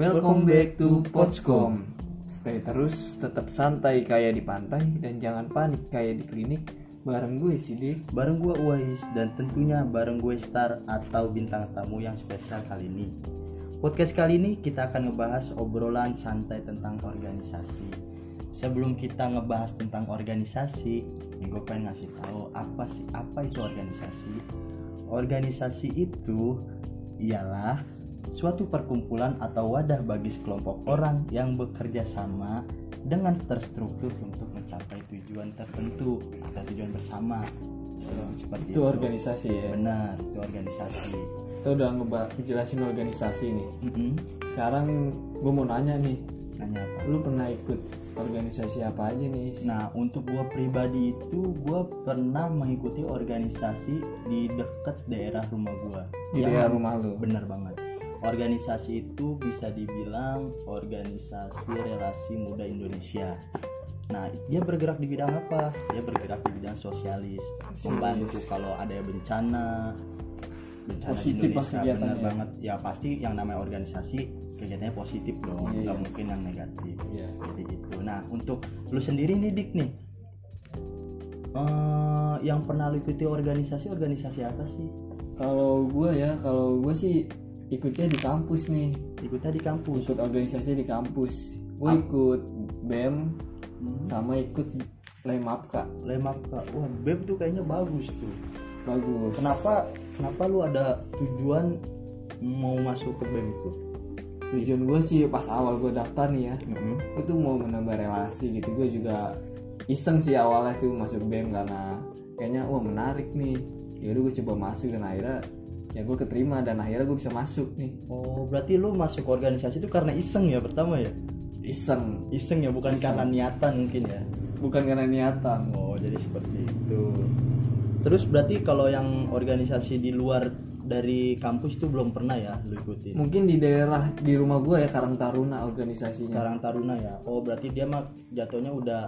Welcome back to Potscom. Stay terus, tetap santai kayak di pantai dan jangan panik kayak di klinik. Bareng gue Sidik. Bareng gue Uwais dan tentunya bareng gue Star atau bintang tamu yang spesial kali ini. Podcast kali ini kita akan ngebahas obrolan santai tentang organisasi. Sebelum kita ngebahas tentang organisasi, gue pengen ngasih tahu apa sih apa itu organisasi. Organisasi itu ialah suatu perkumpulan atau wadah bagi sekelompok orang yang bekerja sama dengan terstruktur untuk mencapai tujuan tertentu atau tujuan bersama. Seperti Itu organisasi ya. Benar, itu organisasi. Kita udah ngebahas jelasin organisasi nih. Mm-mm. Sekarang gue mau nanya nih, Nanya apa? lu pernah ikut organisasi apa aja nih? Nah, untuk gua pribadi itu gua pernah mengikuti organisasi di dekat daerah rumah gua. Di daerah rumah lu. Bener banget. Organisasi itu bisa dibilang organisasi relasi muda Indonesia. Nah, dia bergerak di bidang apa? Dia bergerak di bidang sosialis, membantu kalau ada bencana, bencana Positif di Indonesia. Bener banget. Ya pasti yang namanya organisasi kegiatannya positif dong, Iya, nggak iya. mungkin yang negatif. Iya. Jadi gitu. Nah, untuk lu sendiri nih Dik nih. eh, yang pernah lu ikuti organisasi organisasi apa sih? Kalau gue ya, kalau gue sih ikutnya di kampus nih. Ikutnya di kampus. Ikut organisasi di kampus. Gue Ah. ikut BEM Hmm. sama ikut Lemapka. Lemap Kak. Wah, BEM tuh kayaknya bagus tuh. Bagus. Kenapa kenapa lu ada tujuan mau masuk ke BEM itu? tujuan gue sih pas awal gue daftar nih ya gue tuh mau menambah relasi gitu gue juga iseng sih awalnya tuh masuk BEM karena kayaknya wah menarik nih yaudah gue coba masuk dan akhirnya ya gue keterima dan akhirnya gue bisa masuk nih Oh, berarti lu masuk organisasi itu karena iseng ya pertama ya? iseng Iseng ya, bukan Iseng. karena niatan mungkin ya. bukan karena niatan Oh, jadi seperti itu. Terus berarti kalau yang organisasi di luar dari kampus itu belum pernah ya lu ikutin? mungkin di daerah di rumah gue ya Karang Taruna organisasinya Karang Taruna ya. Oh, berarti dia mah jatuhnya udah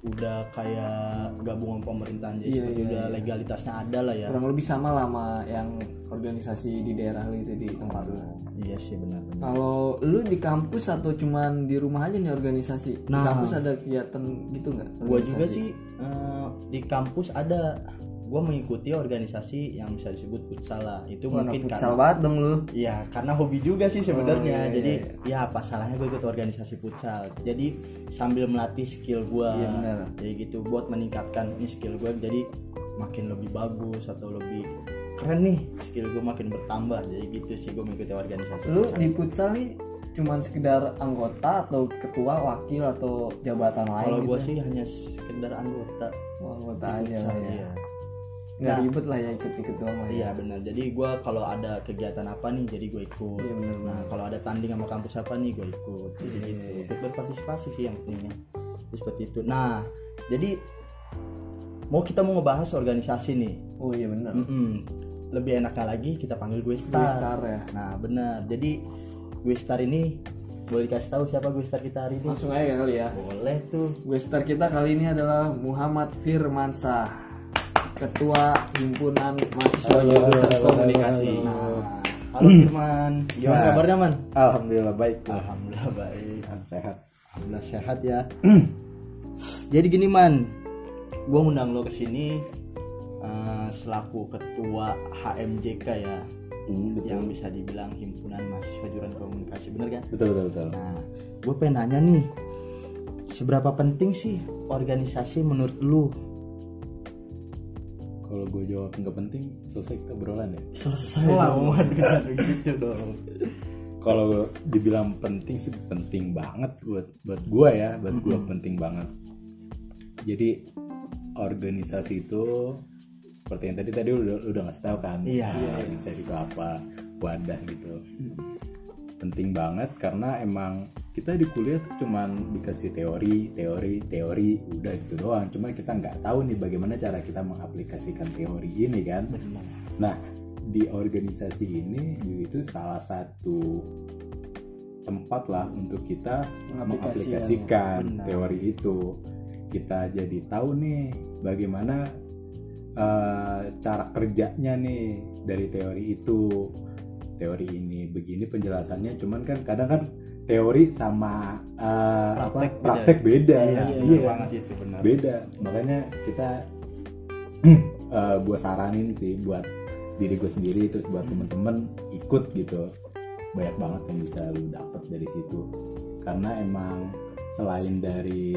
udah kayak gabungan pemerintahan jadi Iya, iya, udah iya. legalitasnya ada lah ya. kurang lebih sama lah sama yang organisasi di daerah lu itu di tempat lu Iya sih benar benar. kalau lu di kampus atau cuman di rumah aja nih organisasi di Nah. kampus ada kegiatan gitu nggak Gua juga sih eh, di kampus ada gua mengikuti organisasi yang bisa disebut futsal lah. Itu anak mungkin futsal karena banget dong lu Iya, karena hobi juga sih sebenarnya. Oh, iya, Jadi iya, ya apa salahnya gue ikut organisasi futsal. Jadi sambil melatih skill gue. Iya. Jadi gitu buat meningkatkan ini skill gue. Jadi makin lebih bagus atau lebih keren nih skill gue makin bertambah. Jadi gitu sih gue mengikuti organisasi lu futsal. di futsal nih cuman sekedar anggota atau ketua wakil atau jabatan lain Kalau gitu gue sih hanya sekedar anggota Oh, anggota aja ya iya. Nggak Nah. ribet lah ya ikut ikut doang lah ya Iya benar. Jadi gue kalau ada kegiatan apa nih, jadi gue ikut. Iya, benar, Nah kalau ada tanding sama kampus apa nih, gue ikut. Jadi Iya, gitu. iya. Ikut berpartisipasi sih yang pentingnya. Seperti itu. Nah jadi mau kita mau ngebahas organisasi nih. oh iya bener Mm-mm. Lebih enaknya lagi kita panggil gue Gue Star. star ya Nah benar. Jadi gue Star ini boleh dikasih tahu siapa gue Star kita hari ini? langsung aja kali ya Boleh tuh. gue star kita kali ini adalah Muhammad Firmansah ketua himpunan mahasiswa jurusan komunikasi Nah, halo Firman. Gimana Nah. kabarnya man? Alhamdulillah baik. Alhamdulillah baik. Sehat. Alhamdulillah sehat ya. Jadi gini man, gue ngundang lo ke sini eh, selaku ketua HMJK ya, Hmm, betul. yang bisa dibilang himpunan mahasiswa jurusan komunikasi, bener kan? betul betul betul. Nah, gue pengen nanya nih, seberapa penting sih organisasi menurut lu? Kalau gue jawab nggak penting, selesai kita obrolan ya. Selesai dong, bener gitu dong. Kalau dibilang penting sih penting banget buat buat gue ya, buat gue Mm-mm. penting banget. Jadi organisasi itu seperti yang tadi tadi udah udah ngasih tahu kan, Iya. organisasi itu apa, wadah gitu. Penting banget karena emang kita di kuliah tuh cuman dikasih teori, teori, teori, udah gitu doang. Cuma kita nggak tahu nih bagaimana cara kita mengaplikasikan teori ini kan. Nah, di organisasi ini itu salah satu tempat lah untuk kita Mengaplikasikan, ya. Teori itu. Kita jadi tahu nih bagaimana eh, cara kerjanya nih dari teori itu. Teori ini. Begini penjelasannya cuman kan kadang kan teori sama uh, Praktek apa beda. praktek beda. Iya, iya, bener banget itu benar. Beda. Makanya kita uh, gue saranin sih buat diri gue sendiri terus buat temen-temen ikut gitu. Banyak banget yang bisa lu dapet dari situ. Karena emang selain dari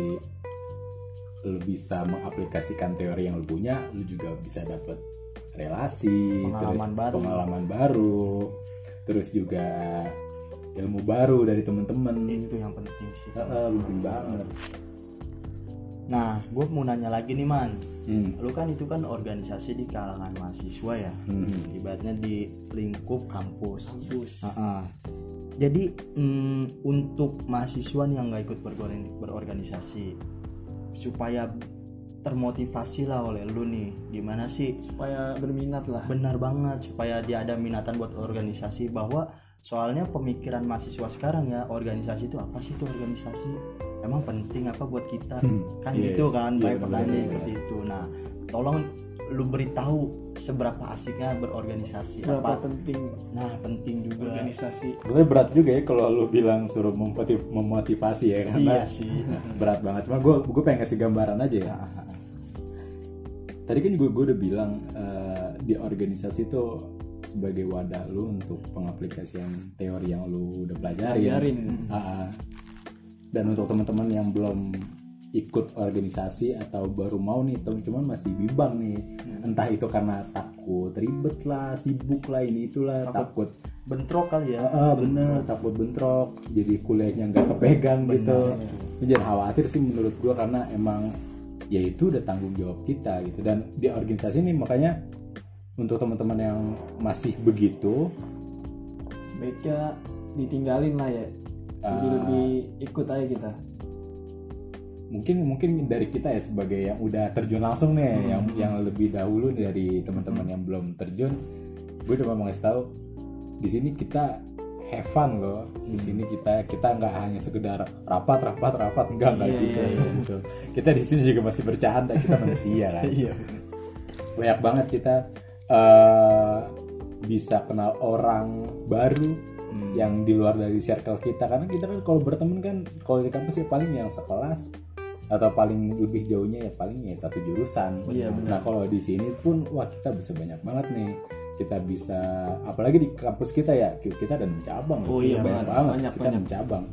lu bisa mengaplikasikan teori yang lu punya lu juga bisa dapet relasi Pengalaman terus baru. pengalaman baru terus juga ilmu baru dari temen-temen itu yang penting sih Heeh, penting banget nah gue mau nanya lagi nih man hmm. lu kan itu kan organisasi di kalangan mahasiswa ya Hmm. ibaratnya di lingkup kampus kampus Ah, ah. jadi mm, untuk mahasiswa yang nggak ikut berorganisasi supaya termotivasi lah oleh lu nih. Gimana sih? Supaya berminat lah. Benar banget supaya dia ada minatan buat organisasi. Bahwa soalnya pemikiran mahasiswa sekarang ya organisasi itu apa sih itu organisasi? Emang penting apa buat kita? Hmm, kan iya, gitu kan iya, banyak benar, pertanyaan seperti itu. Nah tolong lu beritahu seberapa asiknya berorganisasi berapa apa penting. Nah penting juga. Organisasi. Sebenarnya berat juga ya kalau lu bilang suruh memotiv- memotivasi ya karena iya sih. berat banget. Cuma gue gue pengen kasih gambaran aja ya. Tadi kan gue gue udah bilang eh, di organisasi itu sebagai wadah lu untuk pengaplikasian teori yang lu udah pelajarin. Pelajarin. Ah, dan untuk teman-teman yang belum ikut organisasi atau baru mau nih atau cuman masih bimbang nih. Entah itu karena takut ribet lah sibuk lah ini itulah takut bentrok kali ya. Ah, bener takut bentrok jadi kuliahnya nggak kepegang gitu. Lu jangan khawatir sih menurut gua karena emang ya itu udah tanggung jawab kita gitu. Dan di organisasi ini makanya untuk teman-teman yang masih begitu sebaiknya ditinggalin lah ya. Jadi Ah. lebih ikut aja kita. Mungkin mungkin dari kita ya sebagai yang udah terjun langsung nih yang yang lebih dahulu dari teman-teman yang belum terjun gue cuma mau ngasih tahu di sini kita have fun loh. Di sini kita kita nggak hanya sekedar rapat rapat rapat enggak enggak Iya, gitu, iya, gitu. kita di sini juga masih bercanda kita manusia kan. Iya. Banyak banget kita eh, bisa kenal orang baru yang di luar dari circle kita. Karena kita kan kalau berteman kan kalau di kampus ya paling yang sekelas atau paling lebih jauhnya ya paling ya satu jurusan. Iya, benar. nah kalau di sini pun wah kita bisa banyak banget nih kita bisa apalagi di kampus kita ya kita dan cabang. Oh iya, banyak banget. Banyak, kita banyak. mencabang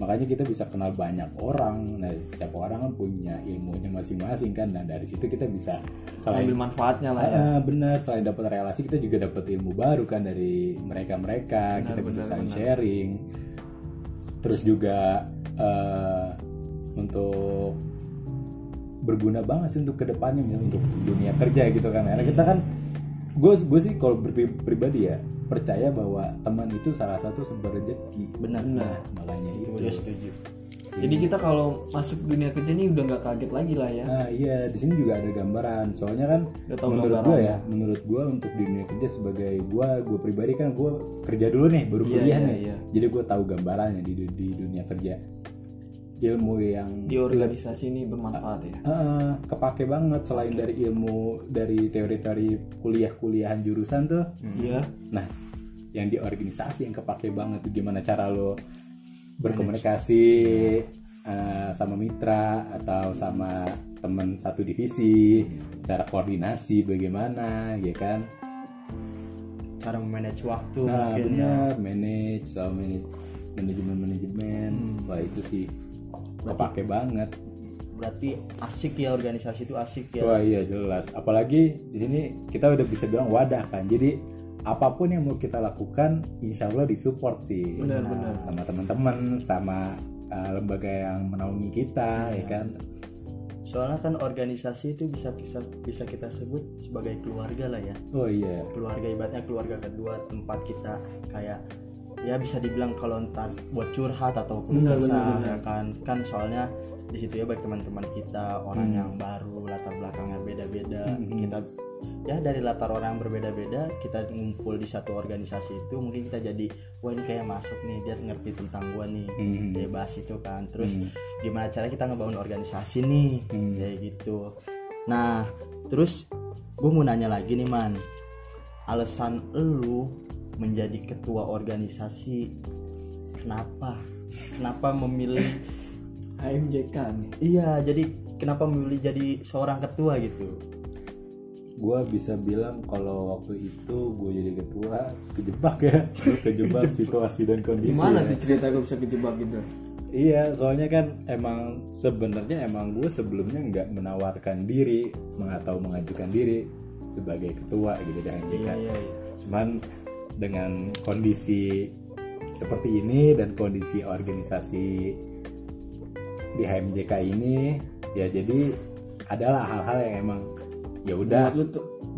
makanya kita bisa kenal banyak orang. Nah setiap orang kan punya ilmunya masing-masing kan. Dan dari situ kita bisa selain ambil manfaatnya lah ya. Ah, benar. Selain dapat relasi kita juga dapat ilmu baru kan dari mereka mereka kita bisa benar, saling benar. sharing. Terus juga eh, untuk berguna banget sih untuk ke depannya untuk dunia kerja gitu kan. Karena kita kan gue gue sih kalau pribadi ya percaya bahwa teman itu salah satu sumber rezeki benar Benar. makanya itu gue setuju jadi kita kalau masuk dunia kerja ini udah nggak kaget lagi lah ya Nah iya di sini juga ada gambaran. Soalnya kan menurut gue ya, menurut gue untuk di dunia kerja sebagai gue, gue pribadi kan gue kerja dulu nih, baru Iya, kuliah iya, nih. iya. Jadi gue tahu gambarannya di, di dunia kerja. Ilmu yang di organisasi ini bermanfaat ya? Eh, kepake banget selain dari ilmu dari teori-teori kuliah-kuliahan jurusan tuh. iya. Nah, yang di organisasi yang kepake banget tuh gimana cara lo berkomunikasi eh, sama mitra atau sama teman satu divisi, cara koordinasi bagaimana, ya kan? cara memanage waktu Nah, ya. benar, manage, sama manage, manajemen manajemen, wah itu sih kepake banget. berarti asik ya organisasi itu asik ya Wah iya jelas. Apalagi di sini kita udah bisa bilang wadah kan. Jadi apa pun yang mau kita lakukan, insya Allah disupport sih. Benar, Nah, benar. Sama teman-teman, sama uh, lembaga yang menaungi kita, ya kan. soalnya kan organisasi itu bisa bisa bisa kita sebut sebagai keluarga lah ya Oh iya. keluarga ibaratnya keluarga kedua tempat kita kayak ya bisa dibilang kalau entar buat curhat ataupun Benar, kesah ya kan kan soalnya di situ ya baik teman-teman kita orang Hmm. yang baru latar belakangnya beda-beda Hmm. kita ya dari latar orang yang berbeda-beda kita ngumpul di satu organisasi itu mungkin kita jadi wah ini kayak masuk nih dia ngerti tentang gua nih Hmm. dia bahas itu kan terus Hmm. gimana cara kita ngebangun organisasi nih Hmm. kayak gitu nah terus gue mau nanya lagi nih man alasan lu menjadi ketua organisasi kenapa? Kenapa memilih HMJK nih. Iya jadi kenapa memilih jadi seorang ketua gitu? Gue bisa bilang kalau waktu itu gue jadi ketua kejebak ya. Kejebak situasi dan kondisi gimana ya. tuh cerita gue bisa kejebak gitu? Iya soalnya kan emang sebenarnya emang gue sebelumnya nggak menawarkan diri atau mengajukan diri sebagai ketua gitu di HMJK iya iya. Cuman dengan kondisi seperti ini dan kondisi organisasi di HMJK ini ya jadi adalah hal-hal yang emang ya udah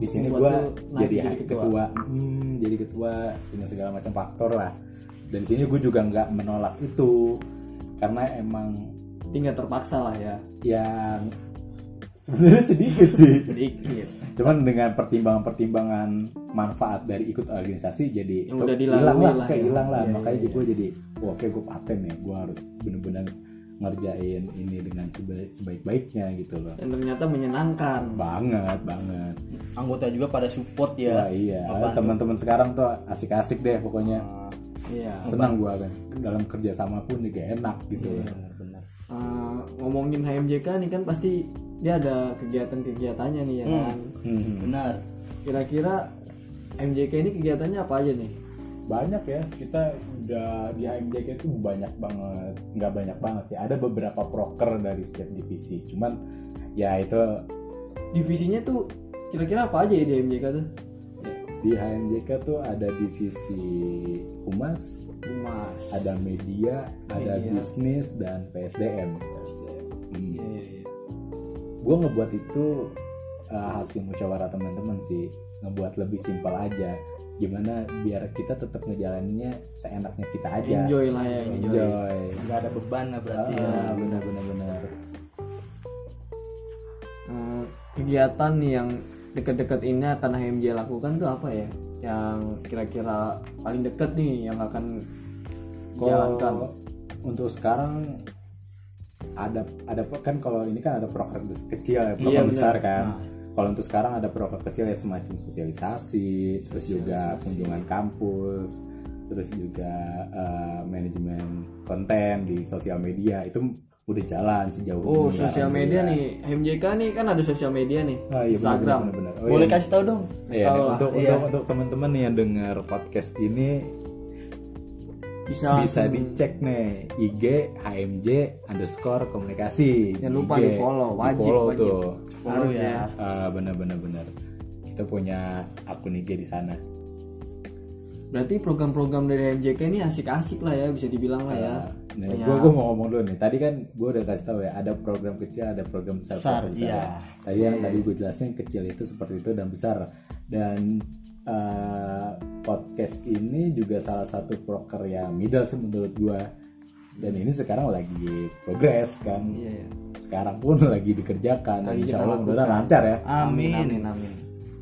di sini gue jadi, jadi ketua, ketua. Hmm, jadi ketua dengan segala macam faktor lah. Dan di sini gue juga nggak menolak itu karena emang tinggal terpaksa lah ya. Yang sebenarnya sedikit sih. Sedikit. Cuman dengan pertimbangan-pertimbangan manfaat dari ikut organisasi jadi Yang udah hilang lah, kayak ya. hilang lah. Iya, makanya iya, gue jadi wah, oke gue paten ya. Gue harus bener-bener ngerjain ini dengan sebaik sebaik-baiknya gitu loh. Dan ternyata menyenangkan. Banget banget. Anggota juga pada support ya. Ya iya. Teman-teman sekarang tuh asik-asik deh pokoknya. Ah, iya. Senang gue kan. Dalam kerjasama pun juga enak gitu loh. benar-benar Eh, ngomongin HMJK nih kan pasti dia ada kegiatan-kegiatannya nih ya kan? Hmm. benar. Kira-kira MJK ini kegiatannya apa aja nih? Banyak ya. Kita udah di HMJK itu banyak banget. Nggak banyak banget sih. Ada beberapa proker dari setiap divisi. Cuman ya itu divisinya tuh kira-kira apa aja ya di MJK tuh? di HMJK tuh ada divisi humas humas. ada media, ada Media. bisnis dan PSDM Hmm. iya iya iya gue ngebuat itu uh, hasil musyawarah teman-teman sih. Ngebuat lebih simpel aja. Gimana biar kita tetap ngejalaninnya seenaknya kita aja. Enjoy lah ya enjoy, enjoy. Nggak ada beban lah berarti ya. Ah, benar benar benar. Eh, kegiatan nih yang deket-deket ini akan HMJ lakukan tuh apa ya? Yang kira-kira paling deket nih yang akan dijalankan? kalau untuk sekarang ada ada kan kalau ini kan ada proker kecil ya proker Iya, besar kan kalau untuk sekarang ada proker kecil ya semacam sosialisasi terus juga kunjungan kampus terus juga eh, manajemen konten di sosial media itu udah jalan sejauh Oh, ini sosial media nih, HMJK nih kan ada sosial media nih, Ah, iya, Instagram. benar, benar, benar. Oh, boleh iya. kasih tahu dong Iya, tahu nih, lah. untuk Iya. untuk untuk teman-teman yang dengar podcast ini Bisa, bisa langsung- dicek nih IG HMJ underscore komunikasi Jangan lupa IG. di-follow, wajib, Di-follow wajib. tuh harus ya. Ah, bener bener bener kita punya akun IG di sana Berarti program-program dari HMJK ini asik-asik lah ya, bisa dibilang lah ya. nah Kayak- gue gue mau ngomong dulu nih tadi kan gue udah kasih tahu ya ada program kecil ada program besar, Besar, iya. ya. tadi yang tadi gue jelasin kecil itu seperti itu dan besar dan eh, podcast ini juga salah satu proker yang middle sih menurut gue dan ini sekarang lagi progres kan. Iya, iya. sekarang pun lagi dikerjakan dan insya Allah mudah lancar ya. Amin Amin, amin.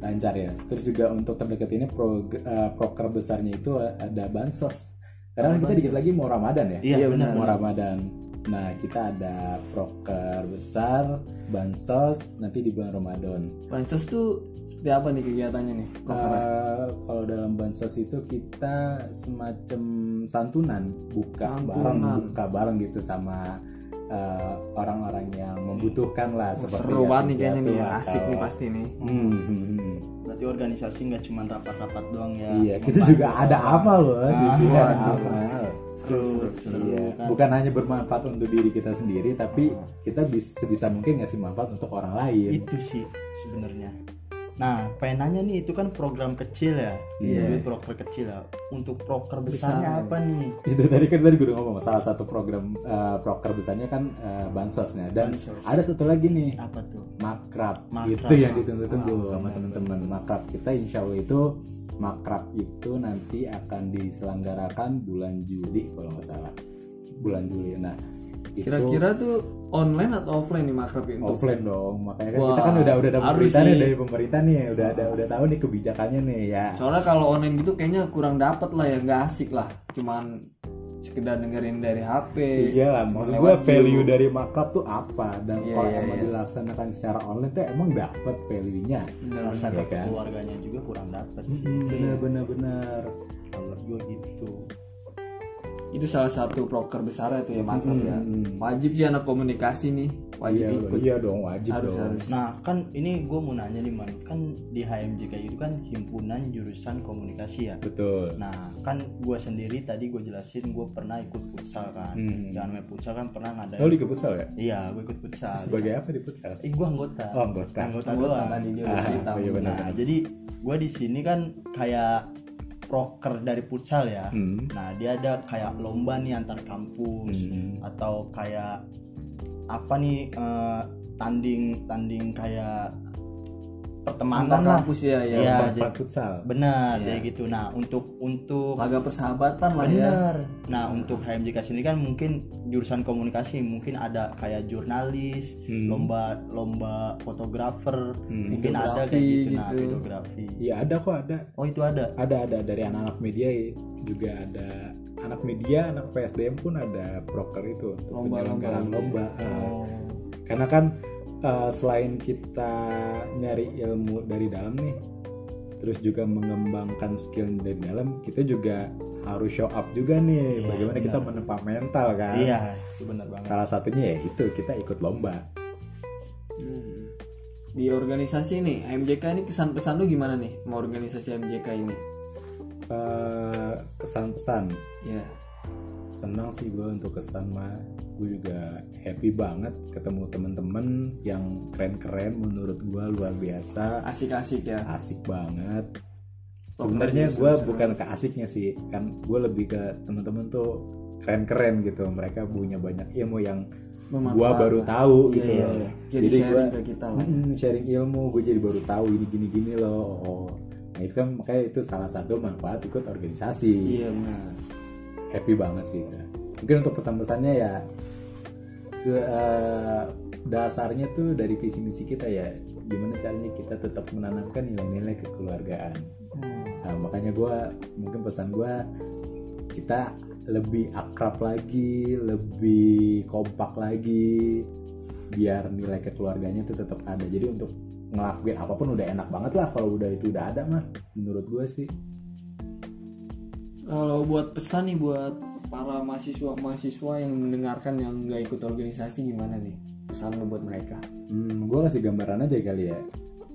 lancar ya. Terus juga untuk terdekat ini eh, proker besarnya itu ada bansos. Karena kita dikit lagi mau ramadan ya? Iya benar. Mau ramadan nah kita ada proker besar bansos nanti di bulan ramadan Bansos tuh seperti apa nih kegiatannya nih? Prokernya? Eh, kalau dalam bansos itu kita semacam santunan buka Santunan. bareng buka bareng gitu sama eh, orang-orang yang membutuhkan lah Wah, seperti seru banget nih kayaknya nih, piatu asik nih pasti nih. Hmm, hmm, hmm. berarti organisasi nggak cuma rapat-rapat doang ya Iya, kita juga ada amal loh di sini ada waduh. Seru, Iya, kan. bukan hanya bermanfaat untuk diri kita sendiri, tapi kita bisa sebisa mungkin ngasih manfaat untuk orang lain. itu sih sebenarnya nah pengen nanya nih itu kan program kecil ya Iya. Itu proker kecil ya untuk proker besarnya Besar. apa nih Itu tadi kan tadi gue udah ngomong salah satu program eh, proker besarnya kan eh, bansosnya dan Bansos. ada satu lagi nih apa tuh makrab. Makrab. itu yang ditunggu-tunggu Ah, sama teman-teman makrab kita insya Allah itu makrab itu nanti akan diselenggarakan bulan Juli kalau nggak salah bulan Juli nah itu Kira-kira tuh online atau offline nih makrab itu? offline dong makanya kan Wah, kita kan udah udah ada harus pemberitahan sih. dari pemerintah nih udah ada udah tahu nih kebijakannya nih ya Soalnya kalau online gitu kayaknya kurang dapet lah ya, nggak asik lah. Cuman sekedar dengerin dari HP. iya lah maksud Zoom. value dari makrab tuh apa dan Iya, kalau iya, emang iya. dilaksanakan secara online tuh emang dapat value nya Bener, rasa Iya kan? keluarganya juga kurang dapet sih bener bener bener gue gitu itu salah satu proker besar itu ya ya Hmm. wajib sih anak komunikasi nih wajib iya, ikut iya dong wajib harus dong harus Nah kan ini gue mau nanya nih man kan di HMJK itu kan himpunan jurusan komunikasi ya. betul Nah kan gue sendiri tadi gue jelasin gue pernah ikut futsal kan. Hmm. Yang namanya futsal kan pernah ngadain. lo di futsal ya Iya gue ikut futsal. sebagai apa di futsal Ih gue anggota. Oh, anggota. Anggota, anggota doang. tadi dia udah Ah, cerita iya benar. Nah jadi gue di sini kan kayak proker dari futsal ya. Hmm. Nah dia ada kayak lomba nih antar kampus Hmm. atau kayak apa nih eh, tanding tanding kayak pertemanan lah. kampus ya ya Iya. Fun- jadi- futsal Benar Iya. kayak gitu. Nah untuk untuk laga persahabatan lah ya benar. Nah untuk HMJK sini kan mungkin jurusan komunikasi mungkin ada kayak jurnalis, Hmm. lomba lomba fotografer, Hmm. mungkin ada kayak Videografi gitu. Nah gitu. videografi. iya ada kok ada Oh itu ada. ada ada dari anak-anak media ya. juga ada anak media anak PSDM pun ada proker itu untuk Lomba-lomba penyelenggaraan gitu. lomba. Oh. karena kan eh, selain kita nyari ilmu dari dalam nih terus juga mengembangkan skill dari dalam kita juga harus show up juga nih. Iya, bagaimana kita benar. menempa mental kan? Iya itu benar banget. salah satunya ya itu kita ikut lomba. Hmm. di organisasi nih MJK ini kesan pesan lu gimana nih mau organisasi MJK ini? Eh, kesan-pesan? Ya senang sih gue untuk kesan mah gue juga happy banget ketemu temen-temen yang keren-keren menurut gue luar biasa. Asik-asik ya. Asik banget. Oh, sebenarnya gue seru-seru. bukan ke asiknya sih kan gue lebih ke temen-temen tuh keren-keren gitu. Mereka punya banyak ilmu yang gue baru tahu Iya, gitu iya, iya. jadi, Jadi sharing gua- ke kita lah. Sharing ilmu gue jadi baru tahu ini gini gini loh. Oh nah itu kan makanya itu salah satu manfaat ikut organisasi. Iya benar. Happy banget sih ya. mungkin untuk pesan-pesannya ya se- eh, dasarnya tuh dari visi misi kita ya. Gimana caranya kita tetap menanamkan nilai-nilai kekeluargaan. Hmm. nah makanya gue mungkin pesan gue kita lebih akrab lagi lebih kompak lagi biar nilai kekeluarganya itu tetap ada. Jadi untuk ngelakuin apa pun udah enak banget lah kalau udah itu udah ada mah menurut gue sih. Kalau buat pesan nih buat para mahasiswa mahasiswa yang mendengarkan yang nggak ikut organisasi gimana nih pesan lo buat mereka? Hmm, gue kasih gambaran aja kali ya.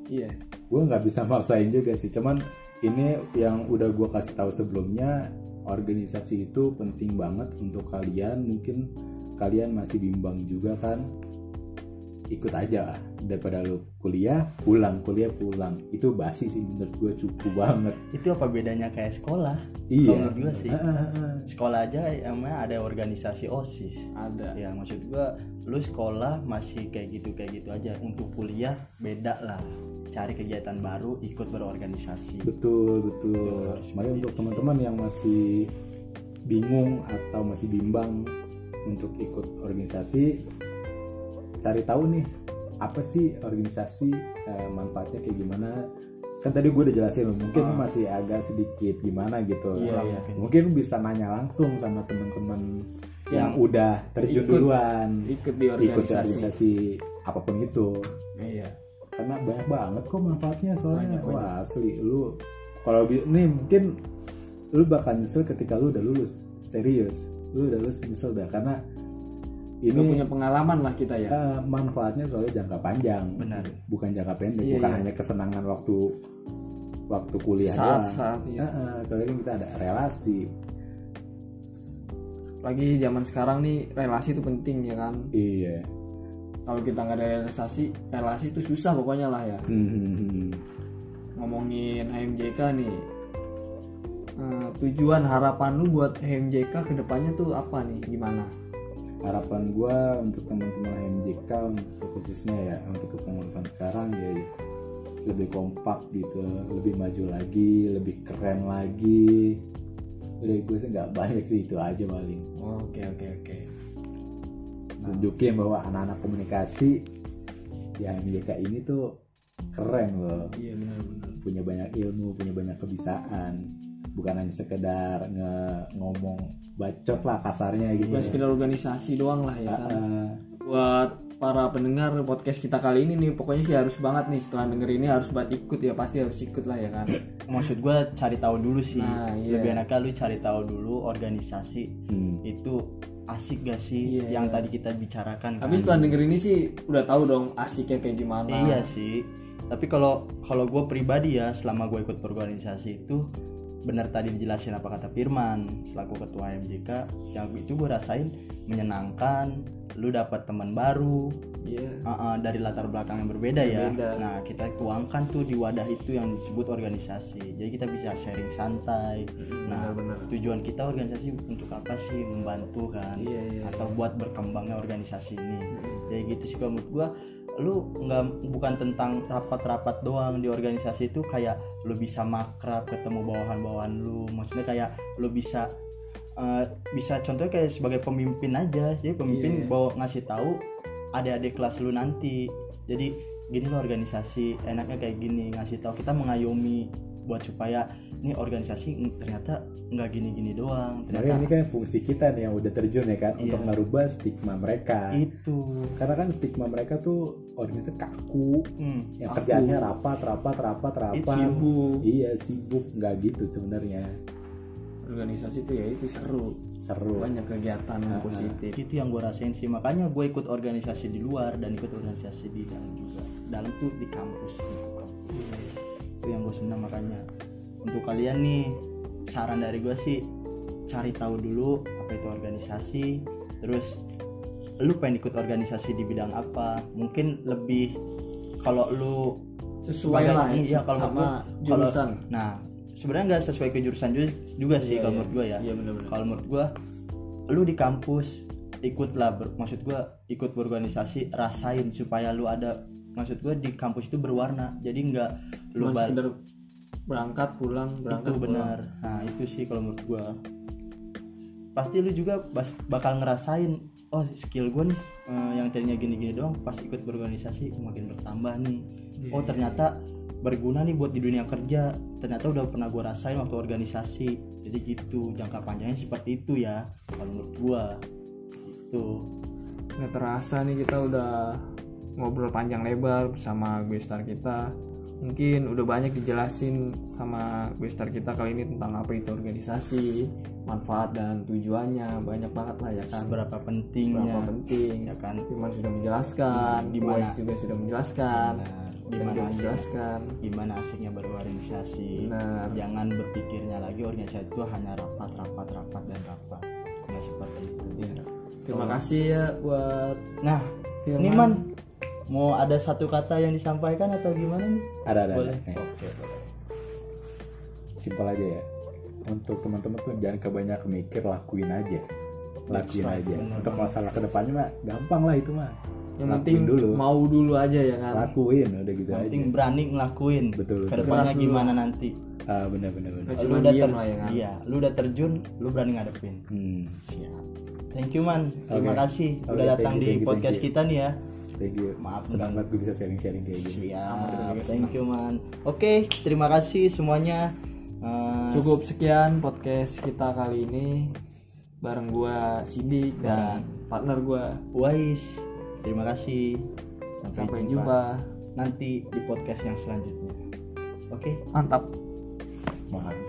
Iya. Gue nggak bisa maksain juga sih cuman ini yang udah gue kasih tahu sebelumnya organisasi itu penting banget untuk kalian. Mungkin kalian masih bimbang juga kan ikut aja daripada lu kuliah pulang kuliah pulang itu basi sih menurut gue cukup banget Itu apa bedanya kayak sekolah? iya Kalau menurut gue sih. Ah, ah, ah. Sekolah aja emang ada organisasi osis. ada Ya maksud gua lu sekolah masih kayak gitu kayak gitu aja. Untuk kuliah beda lah. Cari kegiatan baru, ikut berorganisasi. betul betul makanya seperti untuk teman-teman yang masih bingung atau masih bimbang untuk ikut organisasi cari tahu nih apa sih organisasi eh, manfaatnya kayak gimana? Kan tadi gue udah jelasin mungkin Ah. masih agak sedikit gimana gitu. Kurang iya. mungkin. bisa nanya langsung sama teman-teman yang, Yang udah terjun ikut- duluan. ikut di ikut di organisasi, organisasi apa pun itu. Iya. Karena banyak banget kok manfaatnya soalnya. Banyak, wah asli lu kalau nih mungkin lu bakal nyesel ketika lu udah lulus serius. Lu udah lulus nyesel dah karena Udah ini punya pengalaman lah kita ya. Eh, manfaatnya soalnya jangka panjang. Benar. bukan jangka pendek Iya, bukan iya. hanya kesenangan waktu waktu kuliah doang. saat-saat Eh, ya. eh, soalnya kan kita ada relasi. Lagi zaman sekarang nih relasi itu penting ya kan? Iya. Kalau kita nggak ada relasi relasi itu susah pokoknya lah ya. Hmm, hmm, hmm. ngomongin HMJK nih. Eh, tujuan harapan lu buat HMJK ke depannya tuh apa nih? Gimana harapan gua untuk teman-teman HMJK untuk khususnya ya untuk kepengurusan sekarang ya lebih kompak gitu lebih maju lagi lebih keren lagi. Udah gue sih nggak banyak sih itu aja paling. Oke oke oke. Tunjukin bahwa anak-anak komunikasi di HMJK ini tuh keren loh. Iya benar-benar punya banyak ilmu punya banyak kebisaan bukan hanya sekedar nge- ngomong bacot lah kasarnya gitu bukan sekedar organisasi doang lah ya kan Ah, buat para pendengar podcast kita kali ini nih pokoknya sih harus banget nih setelah denger ini harus buat ikut ya pasti harus ikut lah ya kan maksud gue cari tahu dulu sih Nah, iya. lebih enaknya lu cari tahu dulu organisasi Hmm. itu asik gak sih Iya. yang tadi kita bicarakan tapi kan? setelah denger ini sih udah tahu dong asiknya kayak gimana iya sih tapi kalau kalau gue pribadi ya selama gue ikut berorganisasi itu benar tadi dijelasin apa kata Firman selaku ketua MJK yang itu gue rasain menyenangkan lu dapat teman baru iya uh, uh, dari latar belakang yang berbeda ya. Berbeda. Nah, kita tuangkan tuh di wadah itu yang disebut organisasi. Jadi kita bisa sharing santai. Nah, benar-benar. tujuan kita organisasi untuk apa sih? Membantu kan? Iya, iya. Atau buat berkembangnya organisasi ini. Jadi gitu sih kalau menurut gua lu nggak bukan tentang rapat-rapat doang di organisasi itu kayak lu bisa makrab ketemu bawahan-bawahan lu. Maksudnya kayak lu bisa eh, bisa contohnya kayak sebagai pemimpin aja. Jadi pemimpin Iya. bawa ngasih tahu adik-adik kelas lu nanti. Jadi gini lo organisasi enaknya kayak gini ngasih tahu. Kita mengayomi buat supaya ini organisasi ternyata nggak gini-gini doang ternyata ini kan fungsi kita nih yang udah terjun ya kan untuk Iya. merubah stigma mereka. itu Karena kan stigma mereka tuh organisasi kaku, hmm, yang aku- kerjaannya rapat, rapat, rapat, rapat. sibuk Iya sibuk, nggak gitu sebenarnya. organisasi itu ya itu seru Seru. banyak kegiatan yang Ah, positif itu yang gue rasain sih makanya gue ikut organisasi di luar dan ikut organisasi di dalam juga dalam tuh di kampus gitu kampus. Itu yang gue senang makanya. Untuk kalian nih saran dari gue sih cari tahu dulu apa itu organisasi terus lu pengen ikut organisasi di bidang apa? Mungkin lebih kalau lu sesuai lah ya, iya, kalau sama kalau- jurusan. nah sebenarnya nggak sesuai ke jurusan juga, juga sih Iya, kalau iya. menurut gue ya. Iya benar-benar kalau menurut gua lu di kampus ikutlah ber- maksud gua ikut berorganisasi rasain supaya lu ada maksud gua di kampus itu berwarna jadi nggak lu sekedar berangkat pulang berangkat itu pulang. benar. Nah itu sih kalau menurut gua. Pasti lu juga bas- bakal ngerasain oh skill gua nih eh, yang tadinya gini-gini doang pas ikut berorganisasi makin bertambah nih. Iya, oh ternyata berguna nih buat di dunia kerja. Ternyata udah pernah gua rasain waktu organisasi. Jadi gitu jangka panjangnya seperti itu ya kalau menurut gua. Gitu. Nggak terasa nih kita udah ngobrol panjang lebar bersama gue star kita. Mungkin udah banyak dijelasin sama gue star kita kali ini tentang apa itu organisasi manfaat dan tujuannya. Banyak banget lah ya kan? Seberapa pentingnya seberapa penting. ya kan? Firman sudah menjelaskan Di mana- Wais juga sudah menjelaskan. Benar. gimana menjelaskan. Gimana asiknya berorganisasi? Benar. jangan berpikirnya lagi organisasi itu hanya rapat rapat rapat dan rapat. Nggak seperti itu. Iya. terima kasih ya buat nah Firman. ini man mau ada satu kata yang disampaikan atau gimana nih Ada ada. boleh ada. Oke boleh simpel aja ya. Untuk teman-teman tuh jangan kebanyakan mikir, lakuin aja. Lakuin right, aja. benar Untuk masalah ke depannya mah gampang lah itu mah. yang Lakuin penting dulu. mau dulu aja ya kan Lakuin udah gitu yang aja. penting berani ngelakuin Betul, betul. ke depannya dulu. gimana nanti Ah benar benar benar. Lu udah ter- lah ya kan iya lu udah terjun lu berani ngadepin Hmm. siap thank you man terima Oke. kasih Oke, udah datang you, di you, podcast you. kita nih ya Thank you. Maaf, senang banget gue bisa sharing-sharing kayak gini. Siap, thank you man. Oke, terima kasih semuanya. Eh, Cukup sekian podcast kita kali ini bareng gua Sidik dan partner gua. Wais, terima kasih. Sampai, Sampai jumpa. jumpa. nanti di podcast yang selanjutnya. Oke, Mantap. Mantap.